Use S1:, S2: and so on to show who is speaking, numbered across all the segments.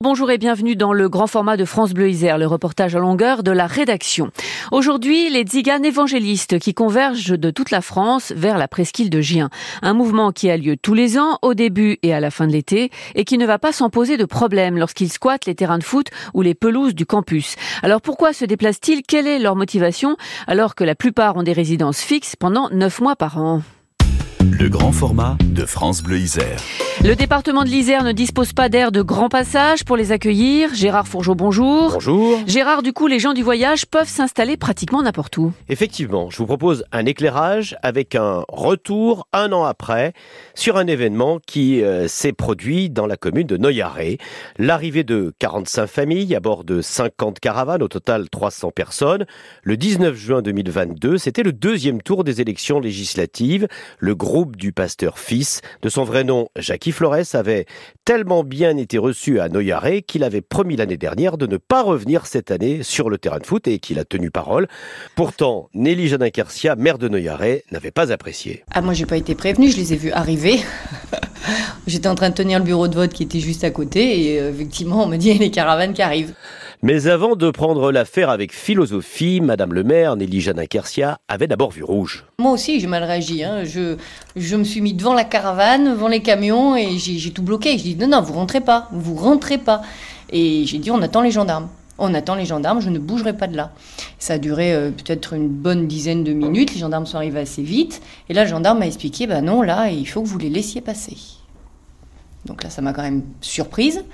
S1: Bonjour et bienvenue dans le grand format de France Bleu Isère, le reportage à longueur de la rédaction. Aujourd'hui, les tziganes évangélistes qui convergent de toute la France vers la presqu'île de Gien. Un mouvement qui a lieu tous les ans, au début et à la fin de l'été, et qui ne va pas s'en poser de problème lorsqu'ils squattent les terrains de foot ou les pelouses du campus. Alors pourquoi se déplacent-ils? Quelle est leur motivation? Alors que la plupart ont des résidences fixes pendant neuf mois par an
S2: le grand format de France Bleu Isère.
S1: Le département de l'Isère ne dispose pas d'air de grand passage pour les accueillir. Gérard Fourgeau, bonjour.
S3: Bonjour.
S1: Gérard, du coup, les gens du voyage peuvent s'installer pratiquement n'importe où.
S3: Effectivement, je vous propose un éclairage avec un retour un an après sur un événement qui euh, s'est produit dans la commune de Noyaré. L'arrivée de 45 familles à bord de 50 caravanes, au total 300 personnes. Le 19 juin 2022, c'était le deuxième tour des élections législatives. Le groupe du pasteur Fils, de son vrai nom Jackie Flores, avait tellement bien été reçu à Noyaré qu'il avait promis l'année dernière de ne pas revenir cette année sur le terrain de foot et qu'il a tenu parole. Pourtant, Nelly Jadin Kersia, maire de Noyaré, n'avait pas apprécié.
S4: Ah, moi, j'ai pas été prévenue, je les ai vus arriver. J'étais en train de tenir le bureau de vote qui était juste à côté et euh, effectivement, on me dit il y a les caravanes qui arrivent.
S3: Mais avant de prendre l'affaire avec philosophie, Madame le maire, Nelly Janin Kersia, avait d'abord vu rouge.
S4: Moi aussi, j'ai mal réagi. Hein. Je, je me suis mis devant la caravane, devant les camions, et j'ai tout bloqué. Je dis non, non, vous rentrez pas, vous rentrez pas. Et j'ai dit on attend les gendarmes. On attend les gendarmes, je ne bougerai pas de là. Ça a duré euh, peut-être une bonne dizaine de minutes. Les gendarmes sont arrivés assez vite. Et là, le gendarme m'a expliqué bah non, là, il faut que vous les laissiez passer. Donc là, ça m'a quand même surprise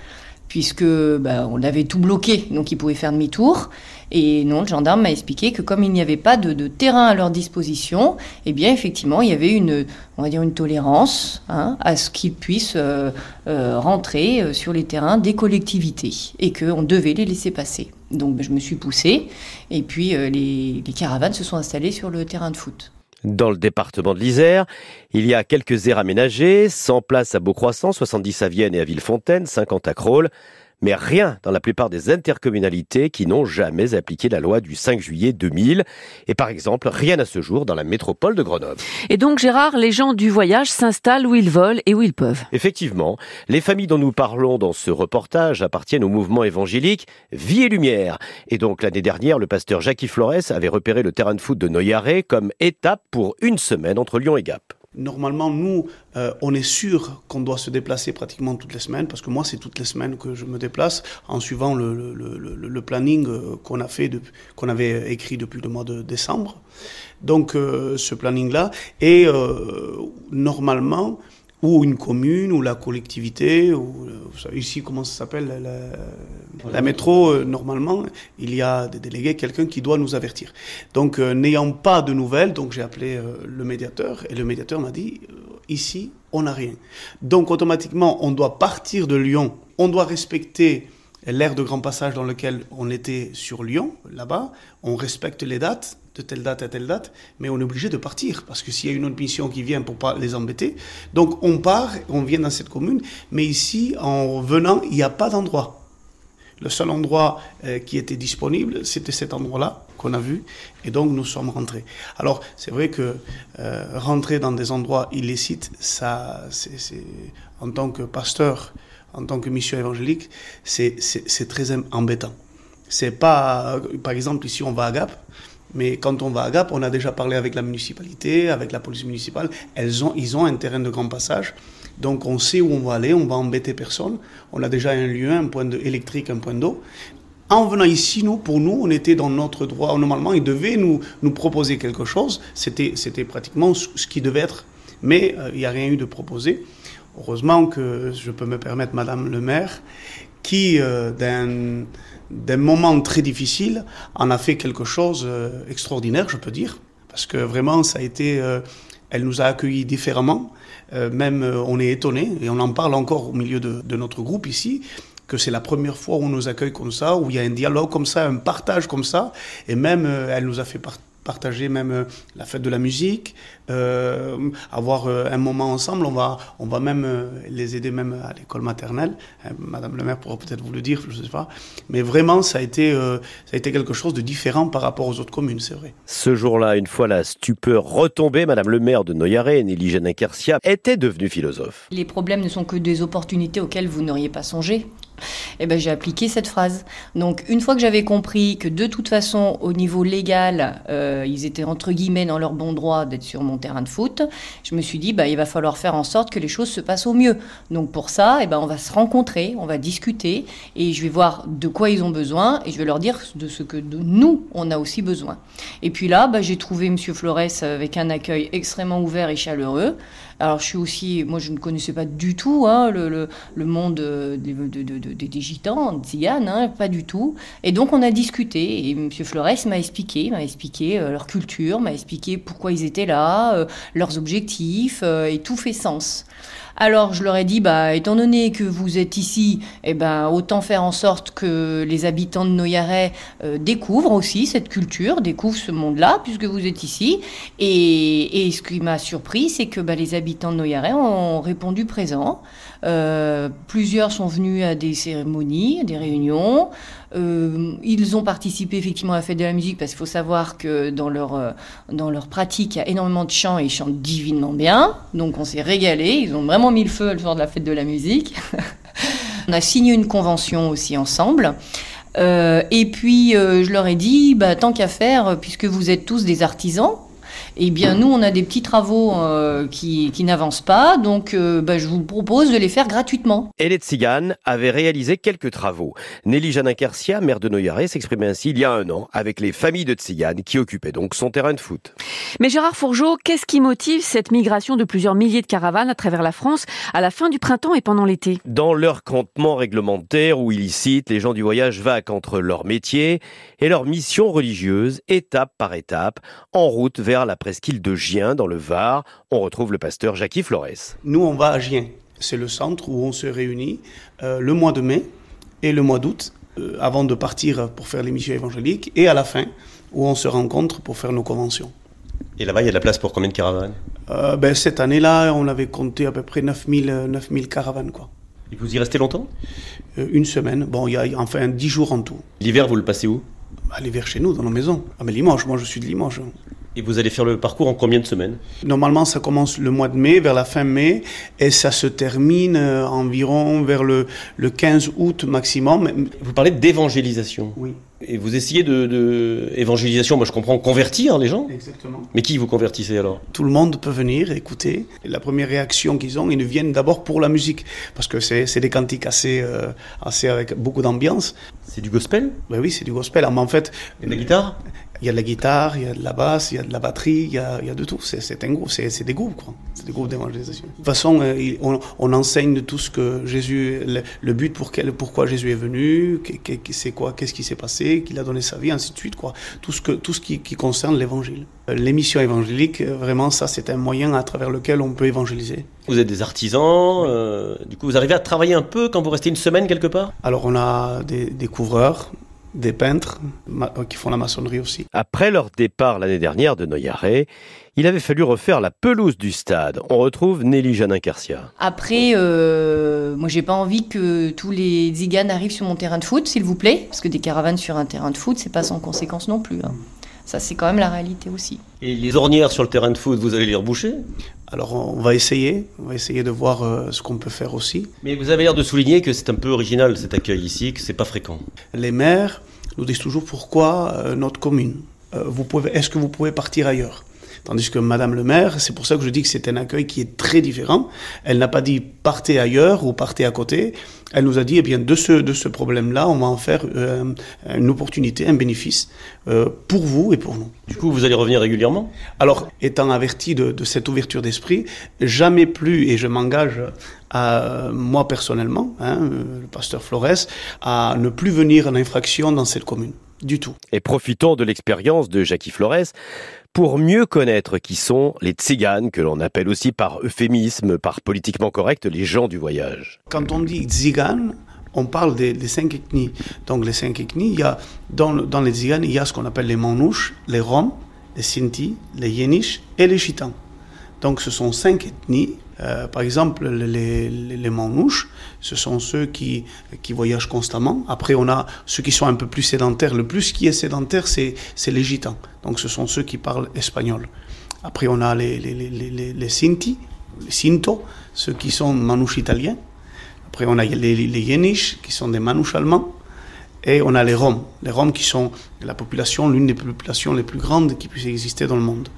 S4: puisque bah, on avait tout bloqué, donc ils pouvaient faire demi-tour. Et non, le gendarme m'a expliqué que comme il n'y avait pas de, terrain à leur disposition, eh bien effectivement, il y avait une, on va dire une tolérance hein, à ce qu'ils puissent euh, euh, rentrer euh, sur les terrains des collectivités et qu'on devait les laisser passer. Donc je me suis poussée et puis les, les caravanes se sont installées sur le terrain de foot.
S3: Dans le département de l'Isère, il y a quelques aires aménagées, 100 places à Beaucroissant, 70 à Vienne et à Villefontaine, 50 à Crolles mais rien dans la plupart des intercommunalités qui n'ont jamais appliqué la loi du 5 juillet 2000. Et par exemple, rien à ce jour dans la métropole de Grenoble.
S1: Et donc, Gérard, les gens du voyage s'installent où ils veulent et où ils peuvent.
S3: Effectivement, les familles dont nous parlons dans ce reportage appartiennent au mouvement évangélique Vie et Lumière. Et donc, l'année dernière, le pasteur Jackie Flores avait repéré le terrain de foot de Noyaré comme étape pour une semaine entre Lyon et Gap.
S5: Normalement, nous, euh, on est sûr qu'on doit se déplacer pratiquement toutes les semaines, parce que moi, c'est toutes les semaines que je me déplace en suivant le, planning euh, qu'on a fait, qu'on avait écrit depuis le mois de décembre. Donc, euh, ce planning-là, et normalement, ou une commune, ou la collectivité, ou ici, comment ça s'appelle la, métro, euh, normalement, il y a des délégués, quelqu'un qui doit nous avertir. Donc, euh, n'ayant pas de nouvelles, donc j'ai appelé euh, le médiateur, et le médiateur m'a dit, ici, on n'a rien. Donc, automatiquement, on doit partir de Lyon, on doit respecter l'aire de grand passage dans lequel on était sur Lyon, là-bas, on respecte les dates, de telle date à telle date, mais on est obligé de partir parce que s'il y a une autre mission qui vient pour pas les embêter, donc on part, on vient dans cette commune, mais ici, en venant, il n'y a pas d'endroit. Le seul endroit euh, qui était disponible, c'était cet endroit-là qu'on a vu, et donc nous sommes rentrés. Alors, c'est vrai que euh, rentrer dans des endroits illicites, ça, c'est, en tant que pasteur, en tant que mission évangélique, c'est, très embêtant. C'est pas, par exemple, ici on va à Gap, mais quand on va à Gap, on a déjà parlé avec la municipalité, avec la police municipale. Elles ont, ils ont un terrain de grand passage. Donc on sait où on va aller, on va embêter personne. On a déjà un lieu, un point électrique, un point d'eau. En venant ici, nous, pour nous, on était dans notre droit. Normalement, ils devaient nous, nous proposer quelque chose. C'était, c'était pratiquement ce qui devait être. Mais euh, il n'y a rien eu de proposé. Heureusement que je peux me permettre, Madame le maire, qui, euh, d'un d'un moment très difficile, en a fait quelque chose euh, extraordinaire, je peux dire, parce que vraiment, ça a été, euh, elle nous a accueillis différemment, euh, même on est étonné, et on en parle encore au milieu de, notre groupe ici, que c'est la première fois où on nous accueille comme ça, où il y a un dialogue comme ça, un partage comme ça, et même elle nous a fait partager partager même euh, la fête de la musique, euh, avoir euh, un moment ensemble. On va, on va même les aider même à l'école maternelle. Madame le maire pourra peut-être vous le dire, je ne sais pas. Mais vraiment, ça a été, ça a été quelque chose de différent par rapport aux autres communes, c'est vrai.
S3: Ce jour-là, une fois la stupeur retombée, Madame le maire de Noyaré, Nelly Kersia, était devenue philosophe.
S4: Les problèmes ne sont que des opportunités auxquelles vous n'auriez pas songé. Eh ben, j'ai appliqué cette phrase. Donc, une fois que j'avais compris que de toute façon, au niveau légal, euh, ils étaient entre guillemets dans leur bon droit d'être sur mon terrain de foot, je me suis dit, bah, il va falloir faire en sorte que les choses se passent au mieux. Donc, pour ça, eh ben, on va se rencontrer, on va discuter, et je vais voir de quoi ils ont besoin, et je vais leur dire de ce que de nous, on a aussi besoin. Et puis là, bah, j'ai trouvé Monsieur Flores avec un accueil extrêmement ouvert et chaleureux. Alors, je suis aussi, moi, je ne connaissais pas du tout hein, le, le, le, monde euh, des, de, de, de, des gitans, hein, pas du tout. Et donc, on a discuté. Et M. Flores m'a expliqué, m'a expliqué euh, leur culture, m'a expliqué pourquoi ils étaient là, euh, leurs objectifs, et tout fait sens. Alors je leur ai dit, bah, étant donné que vous êtes ici, eh ben, autant faire en sorte que les habitants de Noyaret euh, découvrent aussi cette culture, découvrent ce monde-là, puisque vous êtes ici. Et, et ce qui m'a surpris, c'est que bah, les habitants de Noyaret ont répondu présent. Euh, plusieurs sont venus à des cérémonies, à des réunions. Euh, ils ont participé effectivement à la fête de la musique parce qu'il faut savoir que dans leur, euh, dans leur pratique, il y a énormément de chants et ils chantent divinement bien. Donc on s'est régalé. Ils ont vraiment mis le feu le soir de la fête de la musique. on a signé une convention aussi ensemble. Euh, et puis euh, je leur ai dit, bah, tant qu'à faire, puisque vous êtes tous des artisans, eh bien, nous, on a des petits travaux euh, qui, qui n'avancent pas, donc euh, bah, je vous propose de les faire gratuitement.
S3: Et les Tziganes avaient réalisé quelques travaux. Nelly Janin-Kersia, maire de Noyaré, s'exprimait ainsi il y a un an avec les familles de Tziganes qui occupaient donc son terrain de foot.
S1: Mais Gérard Fourgeot, qu'est-ce qui motive cette migration de plusieurs milliers de caravanes à travers la France à la fin du printemps et pendant l'été?
S3: Dans leur campement réglementaire ou illicite, les gens du voyage vaquent entre leur métier et leur mission religieuse, étape par étape, en route vers la presqu'île de Gien, dans le Var. On retrouve le pasteur Jackie Flores.
S5: Nous, on va à Gien. C'est le centre où on se réunit euh, le mois de mai et le mois d'août, euh, avant de partir pour faire les missions évangéliques, et à la fin, où on se rencontre pour faire nos conventions.
S6: Et là-bas, il y a de la place pour combien de caravanes?
S5: Euh, ben, Cette année-là, on avait compté à peu près 9000, 9000 caravanes. Quoi.
S6: Et vous y restez longtemps?
S5: Euh, Une semaine. Bon, il y a enfin 10 jours en tout.
S6: L'hiver, vous le passez où?
S5: À L'hiver chez nous, dans nos maisons. Ah, mais Limoges, moi je suis de Limoges.
S6: Et vous allez faire le parcours en combien de semaines?
S5: Normalement, ça commence le mois de mai, vers la fin mai, et ça se termine euh, environ vers le, le 15 août maximum.
S6: Vous parlez d'évangélisation.
S5: Oui.
S6: Et vous essayez de, de, évangélisation, moi je comprends, convertir les gens?
S5: Exactement.
S6: Mais qui vous convertissez alors?
S5: Tout le monde peut venir écouter. Et la première réaction qu'ils ont, ils viennent d'abord pour la musique, parce que c'est des cantiques assez, euh, assez avec beaucoup d'ambiance.
S6: C'est du gospel?
S5: Ben oui, c'est du gospel. Mais en fait,
S6: Et de la guitare?
S5: Il y a de la guitare, il y a de la basse, il y a de la batterie, il y a, il y a de tout. C'est un groupe, c'est des groupes, quoi. C'est des groupes d'évangélisation. De toute façon, euh, on, on, enseigne tout ce que Jésus, le, le but pour quel, pourquoi Jésus est venu, c'est quoi, qu'est-ce qui s'est passé, qu'il a donné sa vie, ainsi de suite, quoi. Tout ce que, tout ce qui, qui concerne l'évangile. L'émission évangélique, vraiment, ça, c'est un moyen à travers lequel on peut évangéliser.
S6: Vous êtes des artisans, euh, du coup, vous arrivez à travailler un peu quand vous restez une semaine quelque part?
S5: Alors, on a des, des couvreurs, des peintres qui font la maçonnerie aussi.
S3: Après leur départ l'année dernière de Noyaret, il avait fallu refaire la pelouse du stade. On retrouve Nelly Janin-Carcia.
S4: Après, euh, moi j'ai pas envie que tous les ziganes arrivent sur mon terrain de foot, s'il vous plaît, parce que des caravanes sur un terrain de foot, c'est pas sans conséquence non plus. Hein. Ça, c'est quand même la réalité aussi.
S6: Et les ornières sur le terrain de foot, vous allez les reboucher?
S5: Alors, on va essayer. On va essayer de voir euh, ce qu'on peut faire aussi.
S6: Mais vous avez l'air de souligner que c'est un peu original cet accueil ici, que c'est pas fréquent.
S5: Les maires nous disent toujours pourquoi euh, notre commune. Euh, vous pouvez, est-ce que vous pouvez partir ailleurs? Tandis que Madame le maire, c'est pour ça que je dis que c'est un accueil qui est très différent. Elle n'a pas dit partez ailleurs ou partez à côté. Elle nous a dit, eh bien, de ce, de ce problème-là, on va en faire euh, une opportunité, un bénéfice euh, pour vous et pour nous.
S6: Du coup, vous allez revenir régulièrement?
S5: Alors, étant averti de, de cette ouverture d'esprit, jamais plus, et je m'engage à moi personnellement, hein, le pasteur Flores, à ne plus venir en infraction dans cette commune. Du tout.
S3: Et profitons de l'expérience de Jackie Flores pour mieux connaître qui sont les tziganes, que l'on appelle aussi par euphémisme, par politiquement correct, les gens du voyage.
S5: Quand on dit tziganes, on parle des, des, cinq ethnies. Donc les cinq ethnies, il y a, dans, dans les tziganes, il y a ce qu'on appelle les manouches, les roms, les sinti, les yéniches et les chitans. Donc ce sont cinq ethnies. Euh, par exemple, les, manouches, ce sont ceux qui, qui voyagent constamment. Après, on a ceux qui sont un peu plus sédentaires. Le plus qui est sédentaire, c'est les gitans. Donc ce sont ceux qui parlent espagnol. Après, on a les, les, les, les, Sinti, les Sinto, ceux qui sont manouches italiens. Après, on a les, les qui sont des manouches allemands. Et on a les Roms. Les Roms qui sont la population, l'une des populations les plus grandes qui puissent exister dans le monde.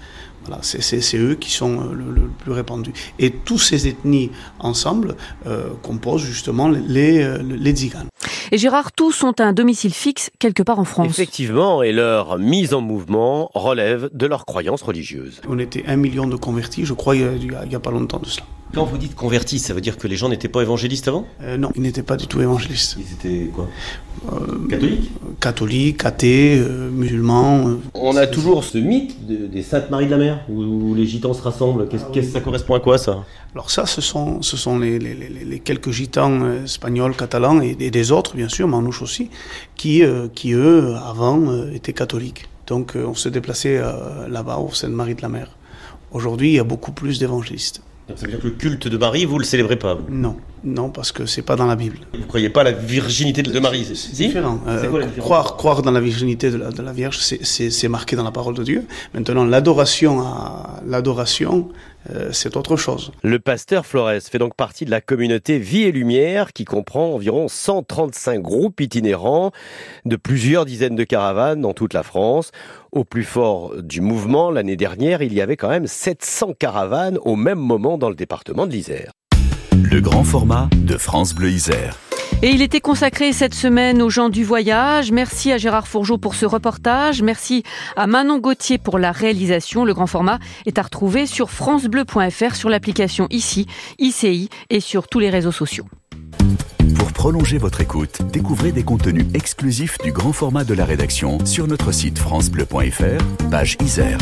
S5: Voilà, c'est eux qui sont euh, le, plus répandus. Et toutes ces ethnies ensemble euh, composent justement les, euh, les Tziganes.
S1: Et Gérard, tous ont un domicile fixe quelque part en France.
S3: Effectivement, et leur mise en mouvement relève de leurs croyances religieuses.
S5: On était un million de convertis, je crois, il n'y a, pas longtemps de cela.
S6: Quand vous dites convertis, ça veut dire que les gens n'étaient pas évangélistes avant?
S5: Euh, Non, ils n'étaient pas du tout évangélistes.
S6: Ils étaient quoi? Euh, Catholiques?
S5: Catholiques, athées, euh, musulmans.
S6: On a toujours ce mythe des Saintes Marie de la Mer, où, les gitans se rassemblent. Qu'est-ce que ça correspond à quoi ça?
S5: Alors ça, ce sont, ce sont les, les, quelques gitans espagnols, catalans et, des autres, bien sûr, manouches aussi, qui, qui eux, avant, étaient catholiques. Donc on se déplaçait là-bas, au Sainte-Marie de la Mer. Aujourd'hui, il y a beaucoup plus d'évangélistes.
S6: Donc ça veut dire que le culte de Marie, vous le célébrez pas
S5: Non, non, parce que c'est pas dans la Bible.
S6: Vous croyez pas à la virginité de Marie
S5: C'est différent. Euh, croire, croire dans la virginité de la, de la Vierge, c'est marqué dans la parole de Dieu. Maintenant, l'adoration, l'adoration, euh, c'est autre chose.
S3: Le pasteur Flores fait donc partie de la communauté Vie et Lumière qui comprend environ 135 groupes itinérants de plusieurs dizaines de caravanes dans toute la France. Au plus fort du mouvement, l'année dernière, il y avait quand même 700 caravanes au même moment dans le département de l'Isère.
S2: Le grand format de France Bleu Isère.
S1: Et il était consacré cette semaine aux gens du voyage. Merci à Gérard Fourgeau pour ce reportage. Merci à Manon Gauthier pour la réalisation. Le grand format est à retrouver sur francebleu.fr, sur l'application ICI, ICI et sur tous les réseaux sociaux.
S2: Pour prolonger votre écoute, découvrez des contenus exclusifs du grand format de la rédaction sur notre site francebleu.fr, page Isère.